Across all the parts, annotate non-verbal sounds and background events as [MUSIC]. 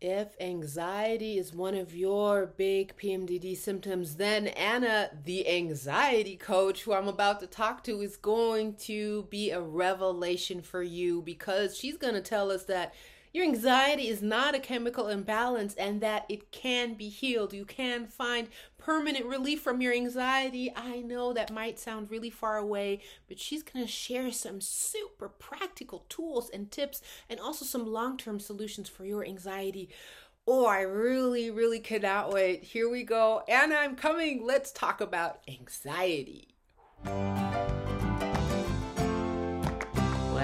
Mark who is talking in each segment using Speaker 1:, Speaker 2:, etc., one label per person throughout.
Speaker 1: If anxiety is one of your big PMDD symptoms, then Anna, the anxiety coach who I'm about to talk to, is going to be a revelation for you because she's going to tell us that your anxiety is not a chemical imbalance and that it can be healed. You can find permanent relief from your anxiety. I know that might sound really far away, but she's going to share some super practical tools and tips and also some long term solutions for your anxiety. Oh, I really, really cannot wait. Here we go. Anna, I'm coming. Let's talk about anxiety.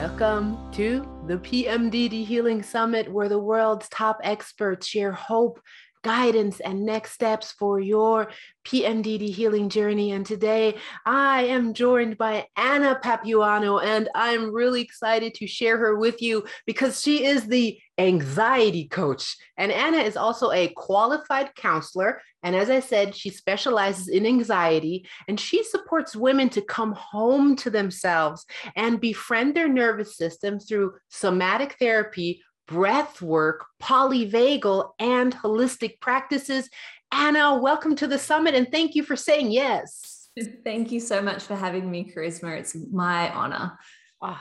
Speaker 1: Welcome to the PMDD Healing Summit, where the world's top experts share hope, guidance, and next steps for your PMDD healing journey. And today I am joined by Anna Papaioannou, and I'm really excited to share her with you because she is the anxiety coach. And Anna is also a qualified counselor. And as I said, she specializes in anxiety and she supports women to come home to themselves and befriend their nervous system through somatic therapy, breath work, polyvagal, and holistic practices. Anna, welcome to the summit and thank you for saying yes. [LAUGHS]
Speaker 2: Thank you so much for having me, Charisma. It's my honor.
Speaker 1: Oh,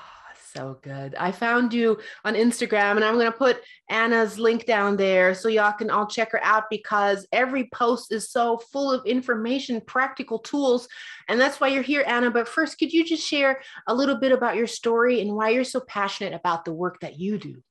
Speaker 1: so good. I found you on Instagram and I'm going to put Anna's link down there so y'all can all check her out because every post is so full of information, practical tools. And that's why you're here, Anna. But first, could you just share a little bit about your story and why you're so passionate about the work that you do?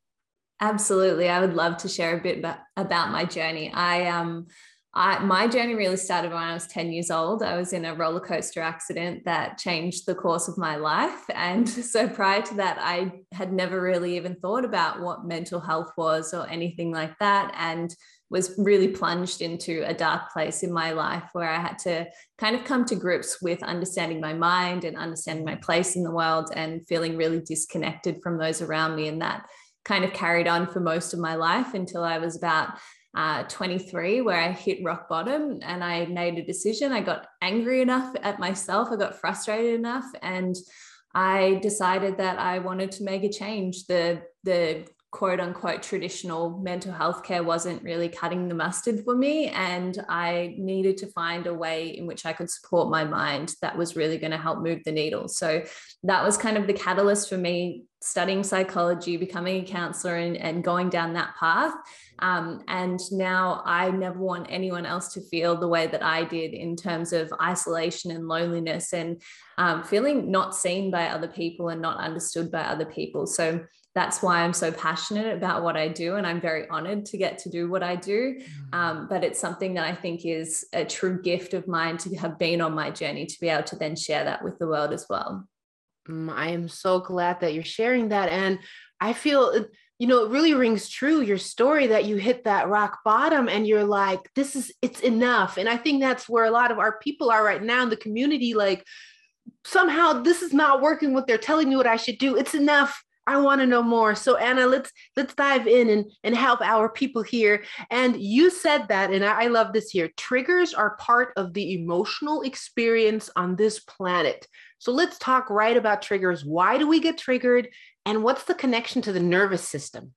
Speaker 2: Absolutely. I would love to share a bit about, my journey. I um I, my journey really started when I was 10 years old. I was in a roller coaster accident that changed the course of my life. And [LAUGHS] so prior to that, I had never really even thought about what mental health was or anything like that. And was really plunged into a dark place in my life where I had to kind of come to grips with understanding my mind and understanding my place in the world and feeling really disconnected from those around me. And that kind of carried on for most of my life until I was about uh, 23 where I hit rock bottom and I made a decision. I got angry enough at myself, I got frustrated enough, and I decided that I wanted to make a change. The the quote unquote traditional mental health care wasn't really cutting the mustard for me. And I needed to find a way in which I could support my mind that was really going to help move the needle. So that was kind of the catalyst for me studying psychology, becoming a counselor, and, and going down that path. Um, and now I never want anyone else to feel the way that I did in terms of isolation and loneliness and um, feeling not seen by other people and not understood by other people. So that's why I'm so passionate about what I do. And I'm very honored to get to do what I do. Mm. Um, but it's something that I think is a true gift of mine to have been on my journey to be able to then share that with the world as well.
Speaker 1: Mm, I am so glad that you're sharing that. And I feel, you know, it really rings true your story that you hit that rock bottom and you're like, this is, it's enough. And I think that's where a lot of our people are right now in the community. Like, somehow this is not working what they're telling me what I should do. It's enough. I want to know more. So Anna, let's let's dive in and, and help our people here. And you said that, and I, I love this here. Triggers are part of the emotional experience on this planet. So let's talk right about triggers. Why do we get triggered? And what's the connection to the nervous system?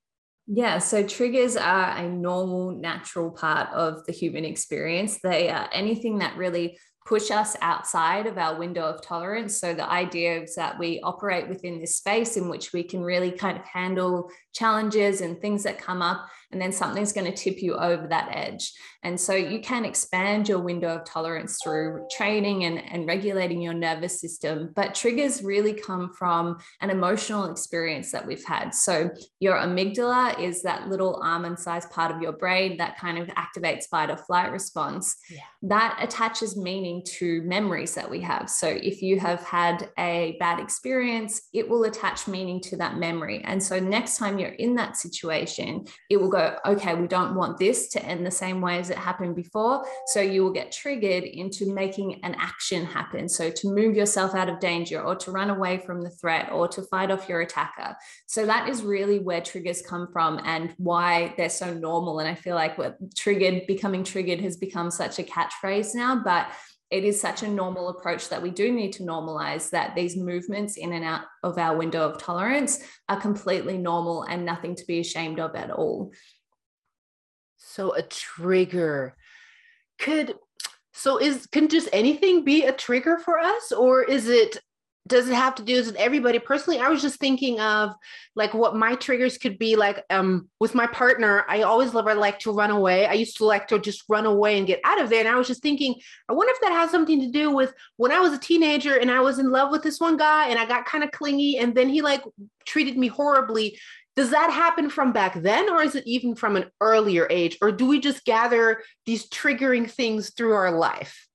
Speaker 2: Yeah, so triggers are a normal, natural part of the human experience. They are anything that really push us outside of our window of tolerance. So the idea is that we operate within this space in which we can really kind of handle challenges and things that come up and then something's going to tip you over that edge. And so you can expand your window of tolerance through training and, and regulating your nervous system. But triggers really come from an emotional experience that we've had. So your amygdala is that little almond sized part of your brain that kind of activates fight or flight response. Yeah. That attaches meaning to memories that we have. So if you have had a bad experience, it will attach meaning to that memory. And so next time you're in that situation, it will go, okay, we don't want this to end the same way as it happened before. So you will get triggered into making an action happen. So to move yourself out of danger or to run away from the threat or to fight off your attacker. So that is really where triggers come from and why they're so normal. And I feel like what triggered, becoming triggered has become such a catchphrase now, but it is such a normal approach that we do need to normalize that these movements in and out of our window of tolerance are completely normal and nothing to be ashamed of at all.
Speaker 1: So a trigger could so is can just anything be a trigger for us or is it does it have to do with everybody. Personally i was just thinking of like what my triggers could be like um with my partner i always love like to run away. I used to like to just run away and get out of there. And i was just thinking i wonder if that has something to do with when i was a teenager and i was in love with this one guy and i got kind of clingy and then he like treated me horribly. Does that happen from back then or is it even from an earlier age? Or do we just gather these triggering things through our life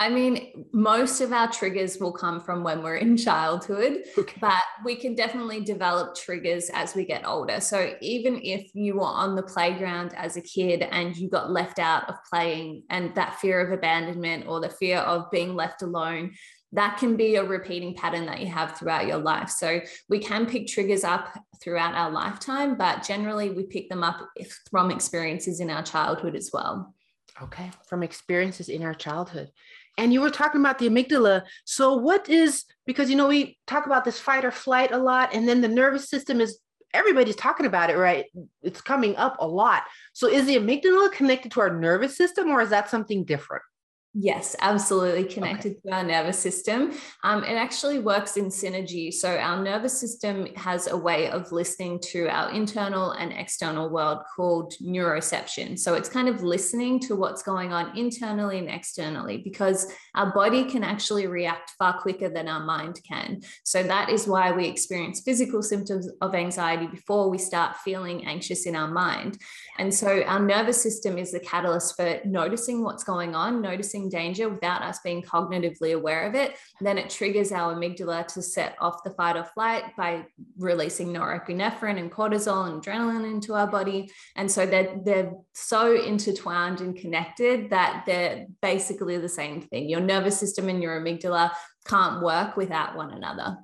Speaker 2: I mean, most of our triggers will come from when we're in childhood, okay. but we can definitely develop triggers as we get older. So, even if you were on the playground as a kid and you got left out of playing, and that fear of abandonment or the fear of being left alone, that can be a repeating pattern that you have throughout your life. So, we can pick triggers up throughout our lifetime, but generally, we pick them up from experiences in our childhood as well.
Speaker 1: Okay, from experiences in our childhood and you were talking about the amygdala. So, what is because you know we talk about this fight or flight a lot, and then the nervous system is everybody's talking about it, right? It's coming up a lot. So, is the amygdala connected to our nervous system, or is that something different?
Speaker 2: Yes, absolutely connected okay. to our nervous system. Um, it actually works in synergy. So, our nervous system has a way of listening to our internal and external world called neuroception. So, it's kind of listening to what's going on internally and externally because our body can actually react far quicker than our mind can. So, that is why we experience physical symptoms of anxiety before we start feeling anxious in our mind. And so, our nervous system is the catalyst for noticing what's going on, noticing danger without us being cognitively aware of it, then it triggers our amygdala to set off the fight or flight by releasing norepinephrine and cortisol and adrenaline into our body. And so they're, they're so intertwined and connected that they're basically the same thing. Your nervous system and your amygdala can't work without one another.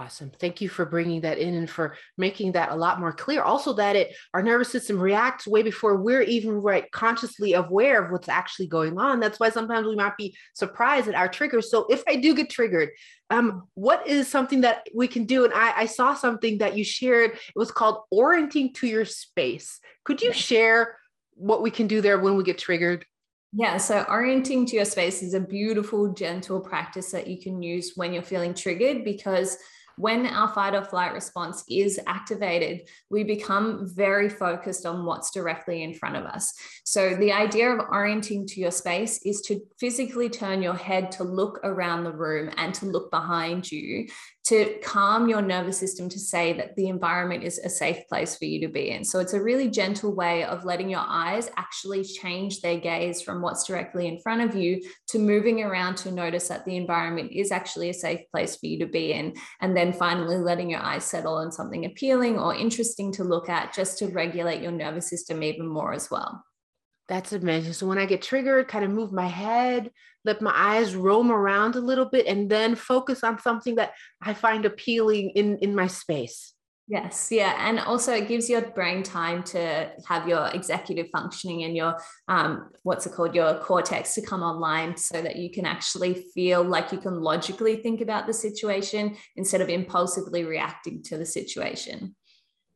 Speaker 1: Awesome. Thank you for bringing that in and for making that a lot more clear. Also, that it our nervous system reacts way before we're even right consciously aware of what's actually going on. That's why sometimes we might be surprised at our triggers. So, if I do get triggered, um, what is something that we can do? And I, I saw something that you shared. It was called orienting to your space. Could you share what we can do there when we get triggered?
Speaker 2: Yeah, so orienting to your space is a beautiful, gentle practice that you can use when you're feeling triggered because when our fight or flight response is activated, we become very focused on what's directly in front of us. So, the idea of orienting to your space is to physically turn your head to look around the room and to look behind you to calm your nervous system to say that the environment is a safe place for you to be in. So it's a really gentle way of letting your eyes actually change their gaze from what's directly in front of you to moving around to notice that the environment is actually a safe place for you to be in. And then finally letting your eyes settle on something appealing or interesting to look at just to regulate your nervous system even more as well.
Speaker 1: That's amazing. So when I get triggered, kind of move my head, let my eyes roam around a little bit, and then focus on something that I find appealing in, in my space.
Speaker 2: Yes, yeah, and also it gives your brain time to have your executive functioning and your um, what's it called, your cortex to come online, so that you can actually feel like you can logically think about the situation instead of impulsively reacting to the situation.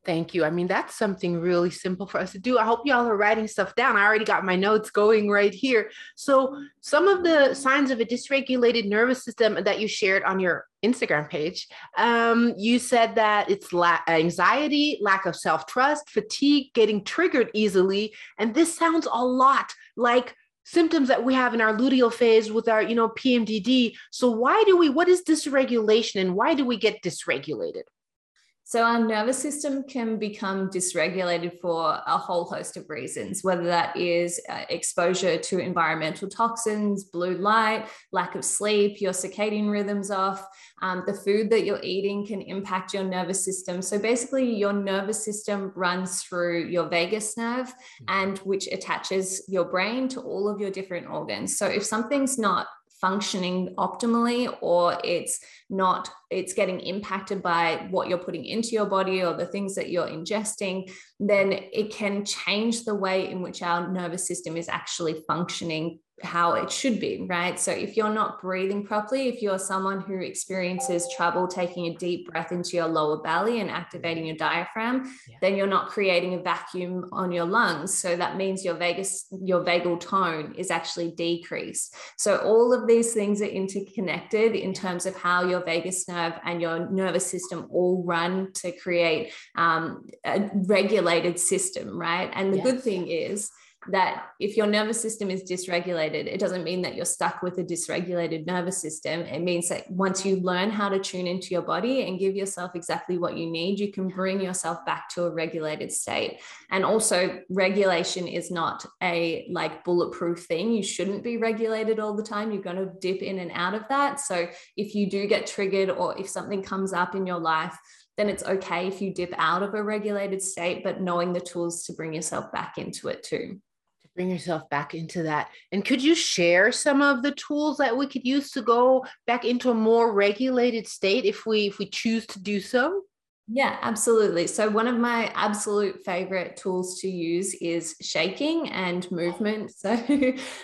Speaker 1: Thank you. I mean, that's something really simple for us to do. I hope y'all are writing stuff down. I already got my notes going right here. So, some of the signs of a dysregulated nervous system that you shared on your Instagram page, um, you said that it's la- anxiety, lack of self trust, fatigue, getting triggered easily. And this sounds a lot like symptoms that we have in our luteal phase with our you know pmdd so why do we what is dysregulation and why do we get dysregulated
Speaker 2: so, our nervous system can become dysregulated for a whole host of reasons, whether that is uh, exposure to environmental toxins, blue light, lack of sleep, your circadian rhythms off, um, the food that you're eating can impact your nervous system. So, basically, your nervous system runs through your vagus nerve, and which attaches your brain to all of your different organs. So, if something's not functioning optimally or it's not it's getting impacted by what you're putting into your body or the things that you're ingesting then it can change the way in which our nervous system is actually functioning how it should be, right? So if you're not breathing properly, if you're someone who experiences trouble taking a deep breath into your lower belly and activating your diaphragm, yeah. then you're not creating a vacuum on your lungs. So that means your vagus, your vagal tone is actually decreased. So all of these things are interconnected in terms of how your vagus nerve and your nervous system all run to create um, a regulated system, right? And the good thing is that if your nervous system is dysregulated, it doesn't mean that you're stuck with a dysregulated nervous system. It means that once you learn how to tune into your body and give yourself exactly what you need, you can bring yourself back to a regulated state. And also, regulation is not a like bulletproof thing. You shouldn't be regulated all the time. You're going to dip in and out of that. So if you do get triggered or if something comes up in your life, then it's okay if you dip out of a regulated state, but knowing the tools to bring yourself back into it too
Speaker 1: bring yourself back into that. And could you share some of the tools that we could use to go back into a more regulated state if we if we choose to do so?
Speaker 2: Yeah, absolutely. So, one of my absolute favorite tools to use is shaking and movement. [LAUGHS] So,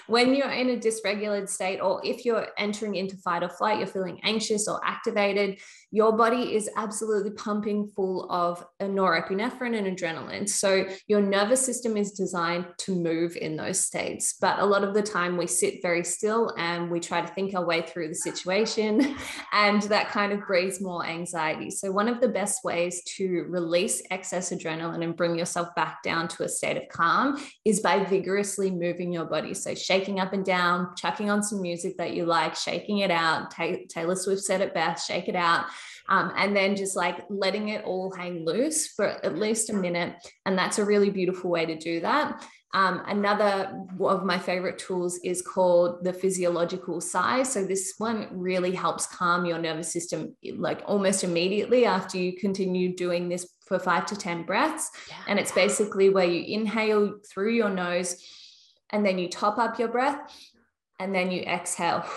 Speaker 2: when you're in a dysregulated state, or if you're entering into fight or flight, you're feeling anxious or activated, your body is absolutely pumping full of norepinephrine and adrenaline. So, your nervous system is designed to move in those states. But a lot of the time, we sit very still and we try to think our way through the situation, [LAUGHS] and that kind of breeds more anxiety. So, one of the best ways to release excess adrenaline and bring yourself back down to a state of calm is by vigorously moving your body. So, shaking up and down, chucking on some music that you like, shaking it out. Taylor Swift said it best shake it out. Um, and then just like letting it all hang loose for at least a minute. And that's a really beautiful way to do that. Um, another of my favorite tools is called the physiological sigh. So this one really helps calm your nervous system like almost immediately after you continue doing this for five to 10 breaths. Yeah. And it's basically where you inhale through your nose and then you top up your breath and then you exhale. [SIGHS]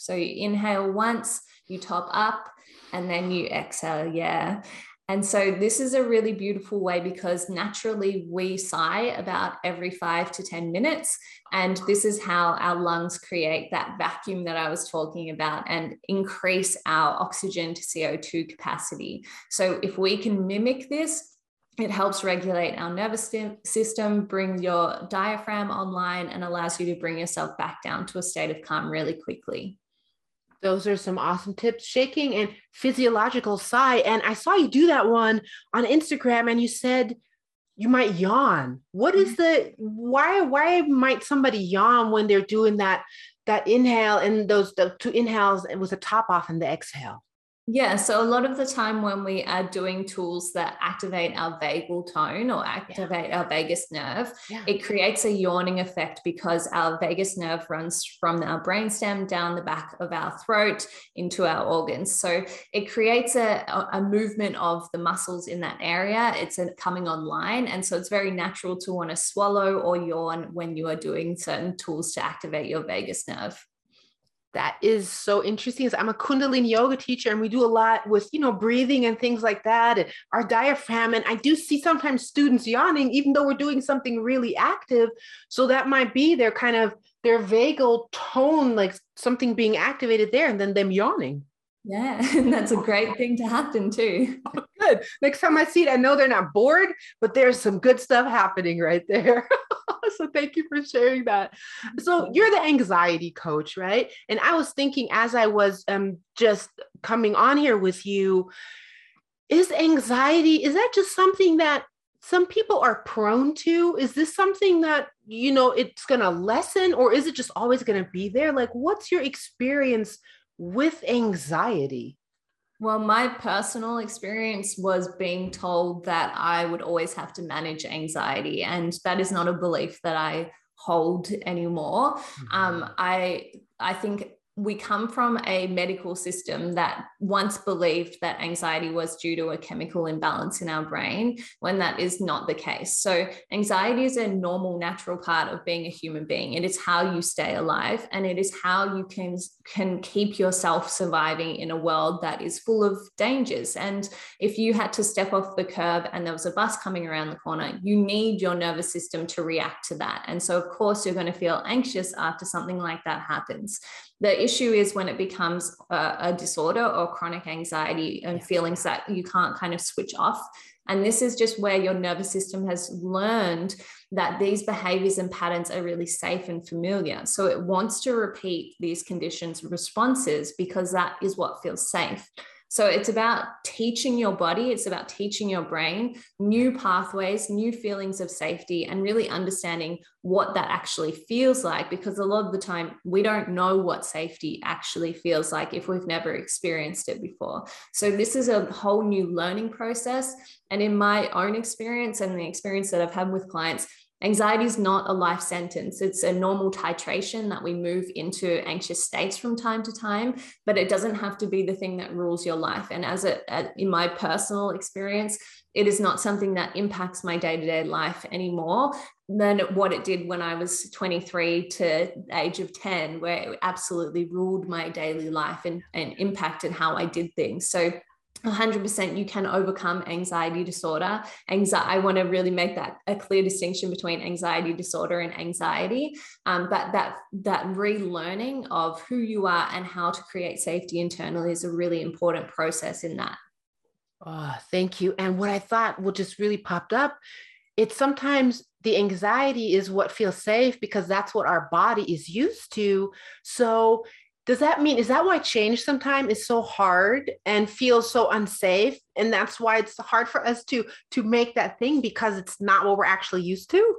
Speaker 2: So you inhale once, you top up, and then you exhale. Yeah. And so this is a really beautiful way because naturally we sigh about every five to 10 minutes. And this is how our lungs create that vacuum that I was talking about and increase our oxygen to CO2 capacity. So if we can mimic this, it helps regulate our nervous system, bring your diaphragm online, and allows you to bring yourself back down to a state of calm really quickly.
Speaker 1: Those are some awesome tips. Shaking and physiological sigh. And I saw you do that one on Instagram and you said you might yawn. What is mm-hmm. the why why might somebody yawn when they're doing that that inhale and those the two inhales and with the top off and the exhale?
Speaker 2: Yeah, so a lot of the time when we are doing tools that activate our vagal tone or activate yeah. our vagus nerve, yeah. it creates a yawning effect because our vagus nerve runs from our brainstem down the back of our throat into our organs. So it creates a, a movement of the muscles in that area. It's a, coming online. And so it's very natural to want to swallow or yawn when you are doing certain tools to activate your vagus nerve
Speaker 1: that is so interesting is I'm a Kundalini yoga teacher and we do a lot with, you know, breathing and things like that and our diaphragm. And I do see sometimes students yawning, even though we're doing something really active. So that might be their kind of their vagal tone, like something being activated there and then them yawning.
Speaker 2: Yeah, and [LAUGHS] that's a great thing to happen too.
Speaker 1: Oh, [LAUGHS] good. Next time I see it, I know they're not bored, but there's some good stuff happening right there. [LAUGHS] [LAUGHS] so thank you for sharing that. So you're the anxiety coach, right? And I was thinking as I was um, just coming on here with you, is anxiety, is that just something that some people are prone to? Is this something that, you know, it's going to lessen or is it just always going to be there? Like, what's your experience with anxiety?
Speaker 2: Well, my personal experience was being told that I would always have to manage anxiety, and that is not a belief that I hold anymore. Mm-hmm. Um, I I think we come from a medical system that once believed that anxiety was due to a chemical imbalance in our brain when that is not the case. So, anxiety is a normal, natural part of being a human being. It is how you stay alive and it is how you can, can keep yourself surviving in a world that is full of dangers. And if you had to step off the curb and there was a bus coming around the corner, you need your nervous system to react to that. And so, of course, you're going to feel anxious after something like that happens. The issue is when it becomes a, a disorder or chronic anxiety and feelings that you can't kind of switch off. And this is just where your nervous system has learned that these behaviors and patterns are really safe and familiar. So it wants to repeat these conditions responses because that is what feels safe. So it's about teaching your body, it's about teaching your brain new pathways, new feelings of safety, and really understanding what that actually feels like. Because a lot of the time, we don't know what safety actually feels like if we've never experienced it before. So this is a whole new learning process. And in my own experience and the experience that I've had with clients, Anxiety is not a life sentence. It's a normal titration that we move into anxious states from time to time, but it doesn't have to be the thing that rules your life. And as a, in my personal experience, it is not something that impacts my day-to-day life anymore than what it did when I was 23 to age of 10, where it absolutely ruled my daily life and, and impacted how I did things. So 100% you can overcome anxiety disorder. Anxiety i want to really make that a clear distinction between anxiety disorder and anxiety um, but that that relearning of who you are and how to create safety internally is a really important process in that.
Speaker 1: Oh thank you. And what i thought what just really popped up it's sometimes the anxiety is what feels safe because that's what our body is used to. So does that mean is that why change sometimes is so hard and feels so unsafe? And that's why it's hard for us to to make that thing because it's not what we're actually used to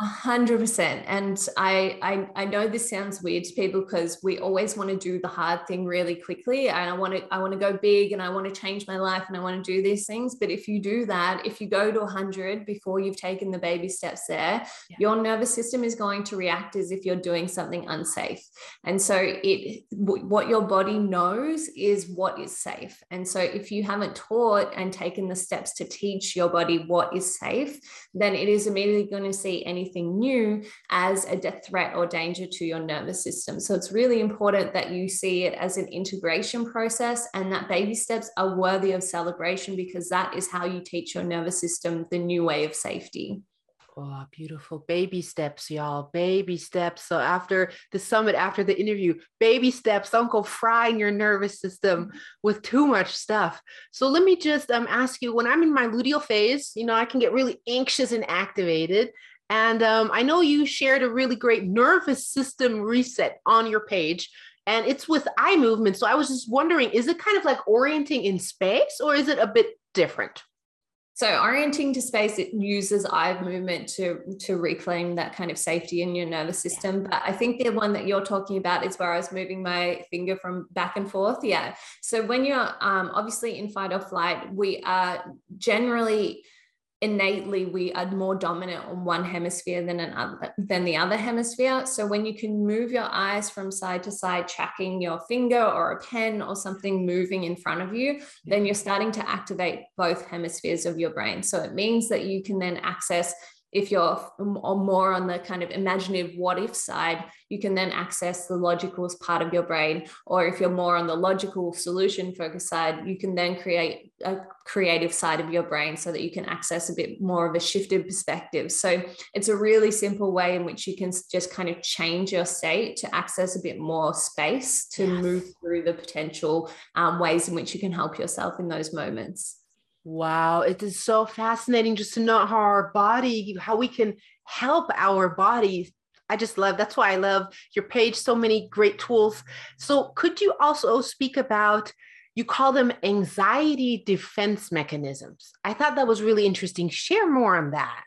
Speaker 2: a hundred percent. And I, I I know this sounds weird to people because we always want to do the hard thing really quickly. And I want to I want to go big and I want to change my life and I want to do these things. But if you do that, if you go to 100 before you've taken the baby steps there, yeah. your nervous system is going to react as if you're doing something unsafe. And so it what your body knows is what is safe. And so if you haven't taught and taken the steps to teach your body what is safe, then it is immediately going to see anything anything new as a threat or danger to your nervous system. So it's really important that you see it as an integration process and that baby steps are worthy of celebration because that is how you teach your nervous system the new way of safety.
Speaker 1: Oh, beautiful baby steps, y'all. Baby steps. So after the summit, after the interview, baby steps. Don't go frying your nervous system with too much stuff. So let me just um, ask you: When I'm in my luteal phase, you know, I can get really anxious and activated, and um, I know you shared a really great nervous system reset on your page, and it's with eye movement. So I was just wondering is it kind of like orienting in space or is it a bit different?
Speaker 2: So orienting to space, it uses eye movement to to reclaim that kind of safety in your nervous system. But I think the one that you're talking about is where I was moving my finger from back and forth. Yeah. So when you're um, obviously in fight or flight, we are generally innately we are more dominant on one hemisphere than another than the other hemisphere. So when you can move your eyes from side to side tracking your finger or a pen or something moving in front of you then you're starting to activate both hemispheres of your brain. So it means that you can then access if you're more on the kind of imaginative what if side, you can then access the logical part of your brain. Or if you're more on the logical solution focus side, you can then create a creative side of your brain so that you can access a bit more of a shifted perspective. So it's a really simple way in which you can just kind of change your state to access a bit more space to yes. move through the potential um, ways in which you can help yourself in those moments.
Speaker 1: Wow, it is so fascinating just to know how our body, how we can help our bodies. I just love that's why I love your page. So many great tools. So, could you also speak about you call them anxiety defense mechanisms? I thought that was really interesting. Share more on that.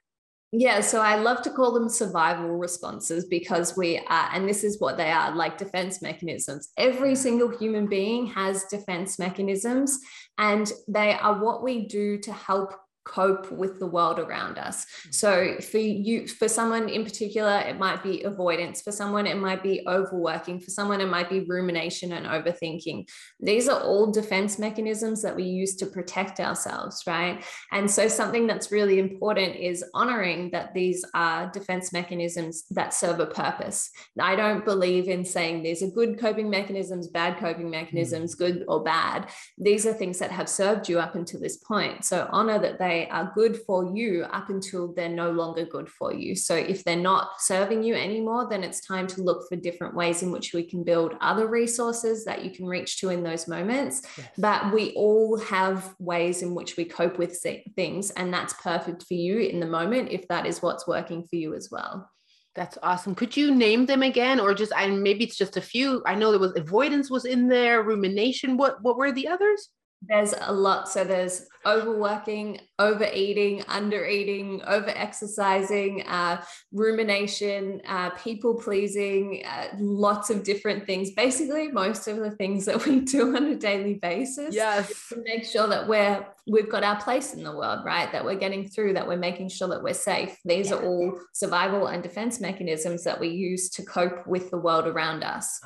Speaker 2: Yeah, so I love to call them survival responses because we are, and this is what they are like defense mechanisms. Every single human being has defense mechanisms, and they are what we do to help cope with the world around us. Mm. So for you, for someone in particular, it might be avoidance. For someone, it might be overworking. For someone, it might be rumination and overthinking. These are all defense mechanisms that we use to protect ourselves, right? And so something that's really important is honoring that these are defense mechanisms that serve a purpose. I don't believe in saying these are good coping mechanisms, bad coping mechanisms, mm. good or bad. These are things that have served you up until this point. So honor that they they are good for you up until they're no longer good for you. So if they're not serving you anymore, then it's time to look for different ways in which we can build other resources that you can reach to in those moments. Yes. But we all have ways in which we cope with things, and that's perfect for you in the moment if that is what's working for you as well.
Speaker 1: That's awesome. Could you name them again, or just I maybe it's just a few? I know there was avoidance was in there, rumination. What what were the others?
Speaker 2: There's a lot. So there's overworking, overeating, undereating, over exercising, uh, rumination, uh, people pleasing, uh, lots of different things. Basically, most of the things that [LAUGHS] we do on a daily basis.
Speaker 1: Yes.
Speaker 2: To make sure that we're we've got our place in the world, right? That we're getting through, that we're making sure that we're safe. These yeah. are all survival and defense mechanisms that we use to cope with the world around us.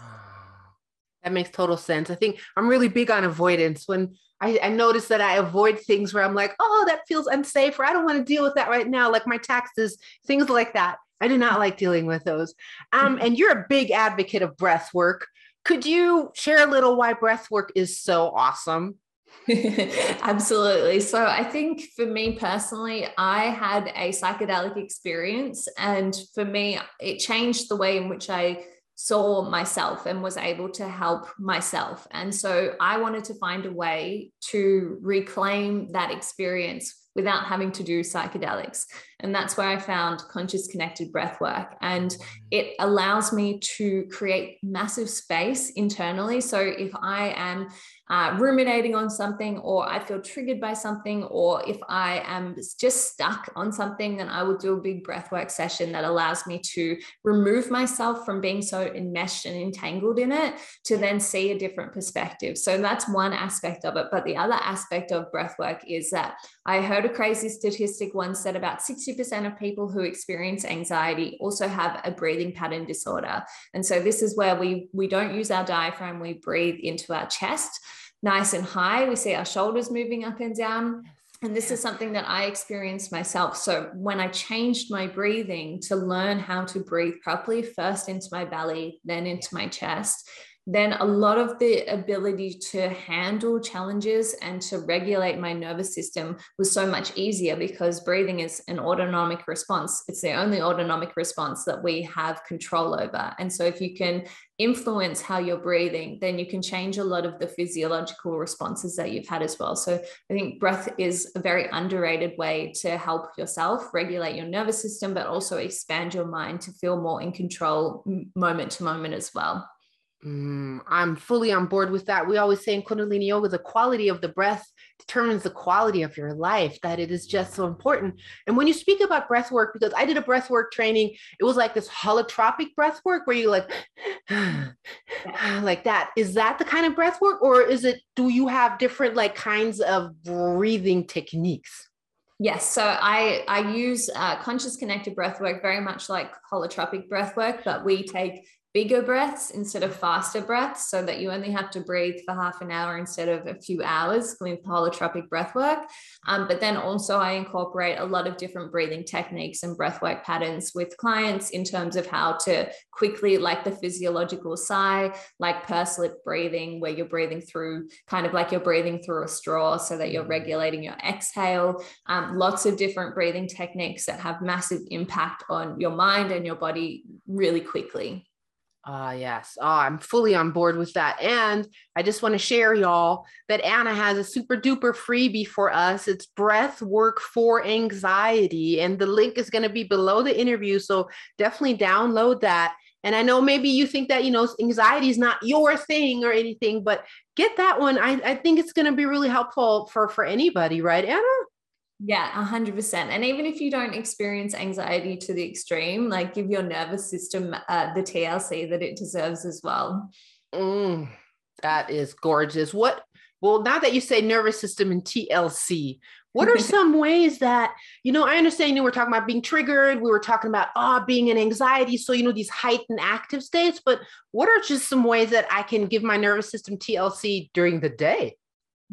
Speaker 1: That makes total sense. I think I'm really big on avoidance. When I, I notice that I avoid things where I'm like, oh, that feels unsafe, or I don't want to deal with that right now, like my taxes, things like that. I do not like dealing with those. Um, [LAUGHS] and you're a big advocate of breath work. Could you share a little why breath work is so awesome? [LAUGHS]
Speaker 2: Absolutely. So I think for me personally, I had a psychedelic experience. And for me, it changed the way in which I saw myself and was able to help myself. And so I wanted to find a way to reclaim that experience without having to do psychedelics. And that's where I found conscious connected breath work. And. It allows me to create massive space internally. So if I am uh, ruminating on something, or I feel triggered by something, or if I am just stuck on something, then I will do a big breathwork session that allows me to remove myself from being so enmeshed and entangled in it to then see a different perspective. So that's one aspect of it. But the other aspect of breathwork is that I heard a crazy statistic once that about 60% of people who experience anxiety also have a breathing pattern disorder. And so this is where we we don't use our diaphragm, we breathe into our chest nice and high. We see our shoulders moving up and down. And this is something that I experienced myself. So when I changed my breathing to learn how to breathe properly, first into my belly, then into my chest, then a lot of the ability to handle challenges and to regulate my nervous system was so much easier because breathing is an autonomic response. It's the only autonomic response that we have control over. And so, if you can influence how you're breathing, then you can change a lot of the physiological responses that you've had as well. So, I think breath is a very underrated way to help yourself regulate your nervous system, but also expand your mind to feel more in control moment to moment as well.
Speaker 1: Mm, I'm fully on board with that. We always say in Kundalini Yoga, the quality of the breath determines the quality of your life, that it is just so important. And when you speak about breath work, because I did a breath work training, it was like this holotropic breath work where you like, [SIGHS] like that. Is that the kind of breath work? Or is it, do you have different like kinds of breathing techniques?
Speaker 2: Yes, so I I use uh, conscious connected breath work very much like holotropic breath work, but we take bigger breaths instead of faster breaths so that you only have to breathe for half an hour instead of a few hours with holotropic breath work. Um, but then also I incorporate a lot of different breathing techniques and breath work patterns with clients in terms of how to quickly, like the physiological sigh, like pursed lip breathing, where you're breathing through kind of like you're breathing through a straw so that you're regulating your exhale. Um, lots of different breathing techniques that have massive impact on your mind and your body really quickly.
Speaker 1: Ah, uh, yes. Oh, I'm fully on board with that. And I just want to share, y'all, that Anna has a super duper freebie for us. It's breath work for anxiety. And the link is going to be below the interview. So definitely download that. And I know maybe you think that, you know, anxiety is not your thing or anything, but get that one. I, I think it's going to be really helpful for, for anybody, right, Anna?
Speaker 2: Yeah, 100%. And even if you don't experience anxiety to the extreme, like give your nervous system uh, the TLC that it deserves as well.
Speaker 1: Mm, that is gorgeous. What, well, now that you say nervous system and TLC, what are [LAUGHS] some ways that, you know, I understand you were talking about being triggered, we were talking about ah oh, being in anxiety, so you know these heightened active states, but what are just some ways that I can give my nervous system TLC during the day?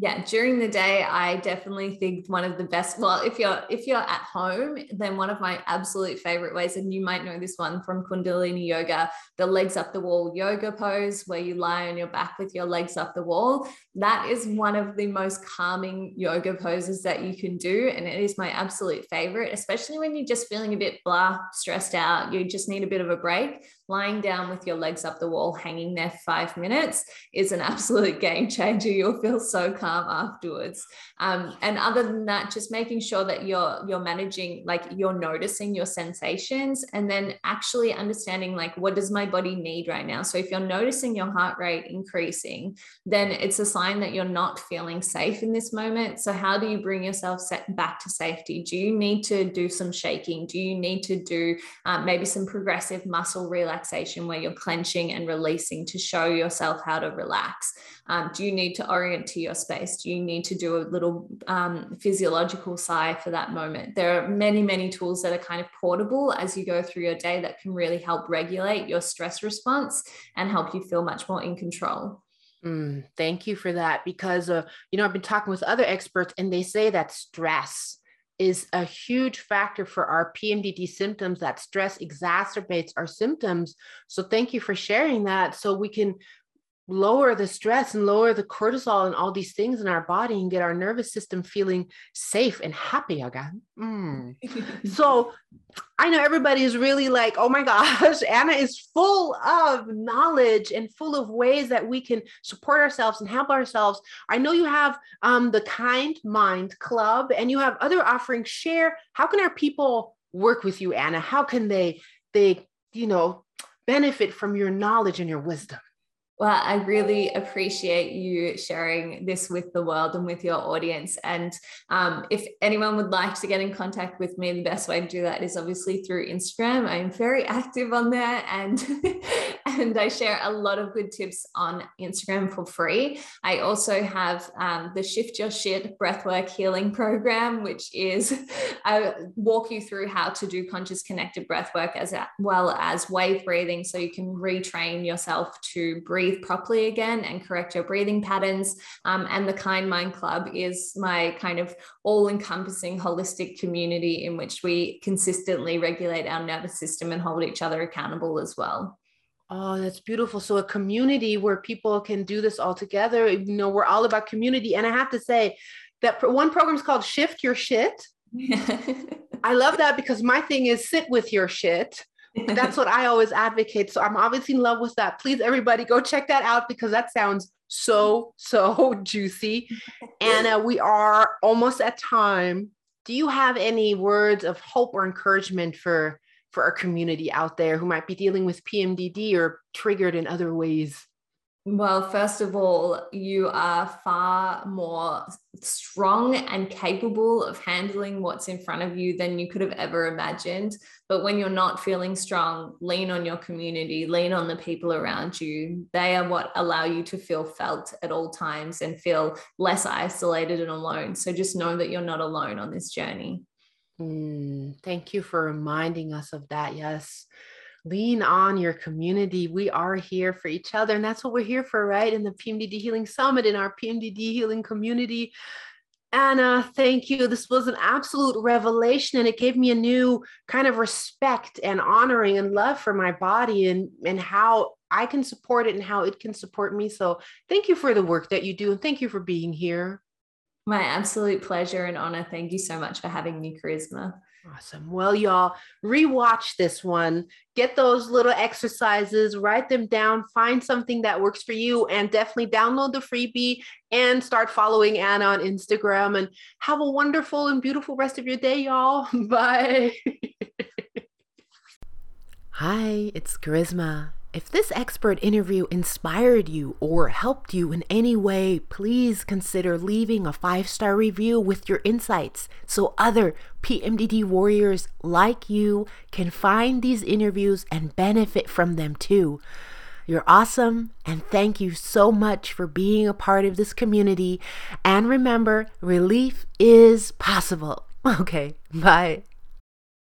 Speaker 2: Yeah during the day i definitely think one of the best well if you're if you're at home then one of my absolute favorite ways and you might know this one from kundalini yoga the legs up the wall yoga pose where you lie on your back with your legs up the wall. That is one of the most calming yoga poses that you can do and it is my absolute favorite especially when you're just feeling a bit blah stressed out you just need a bit of a break lying down with your legs up the wall, hanging there five minutes is an [LAUGHS] absolute game changer. You'll feel so calm afterwards. Um, and other than that, just making sure that you're you're managing, like you're noticing your sensations, and then actually understanding like what does my body need right now. So if you're noticing your heart rate increasing, then it's a sign that you're not feeling safe in this moment. So how do you bring yourself back to safety? Do you need to do some shaking? Do you need to do um, maybe some progressive muscle relaxation? Relaxation where you're clenching and releasing to show yourself how to relax? Um, do you need to orient to your space? Do you need to do a little um, physiological sigh for that moment? There are many, many tools that are kind of portable as you go through your day that can really help regulate your stress response and help you feel much more in control.
Speaker 1: Mm, thank you for that because uh, you know I've been talking with other experts and they say that stress is a huge factor for our PMDD symptoms that stress exacerbates our symptoms. So thank you for sharing that so we can lower the stress and lower the cortisol and all these things in our body and get our nervous system feeling safe and happy again. Mm. [LAUGHS] so I know everybody is really like, oh my gosh, [LAUGHS] Anna is full of knowledge and full of ways that we can support ourselves and help ourselves. I know you have um, the Kind Mind Club and you have other offerings. Share how can our people work with you, Anna? How can they they you know benefit from your knowledge and your wisdom?
Speaker 2: Well, I really appreciate you sharing this with the world and with your audience. And um, if anyone would like to get in contact with me, the best way to do that is obviously through Instagram. I'm very active on there and [LAUGHS] and I share a lot of good tips on Instagram for free. I also have um, the Shift Your Shit Breathwork Healing Program, which is [LAUGHS] I walk you through how to do conscious connected breathwork as well as wave breathing, so you can retrain yourself to breathe breathe properly again and correct your breathing patterns. Um, and the Kind Mind Club is my kind of all encompassing holistic community in which we consistently regulate our nervous system and hold each other accountable as well.
Speaker 1: Oh, that's beautiful. So a community where people can do this all together. You know, we're all about community. And I have to say that one program is called Shift Your Shit. [LAUGHS] I love that because my thing is sit with your shit that's what I always advocate. So I'm obviously in love with that. Please, everybody, go check that out because that sounds so, so [LAUGHS] juicy. Anna, uh, we are almost at time. Do you have any words of hope or encouragement for for our community out there who might be dealing with PMDD or triggered in other ways?
Speaker 2: Well, first of all, you are far more strong and capable of handling what's in front of you than you could have ever imagined. But when you're not feeling strong, lean on your community, lean on the people around you. They are what allow you to feel felt at all times and feel less isolated and alone. So just know that you're not alone on this journey.
Speaker 1: Mm, thank you for reminding us of that. Yes lean on your community. We are here for each other. And that's what we're here for, right? In the PMDD Healing Summit, in our PMDD Healing community. Anna, thank you. This was an absolute revelation, and it gave me a new kind of respect and honoring and love for my body and, and how I can support it and how it can support me. So, thank you for the work that you do, and thank you for being here.
Speaker 2: My absolute pleasure and honor. Thank you so much for having me, Charisma.
Speaker 1: Awesome. Well, y'all, rewatch this one, get those little exercises, write them down, find something that works for you, and definitely download the freebie and start following Anna on Instagram. And have a wonderful and beautiful rest of your day, y'all. [LAUGHS] Bye. Hi, it's Charisma. If this expert interview inspired you or helped you in any way, please consider leaving a five star review with your insights so other PMDD warriors like you can find these interviews and benefit from them too. You're awesome, and thank you so much for being a part of this community. And remember, relief is possible. [LAUGHS] Okay, bye.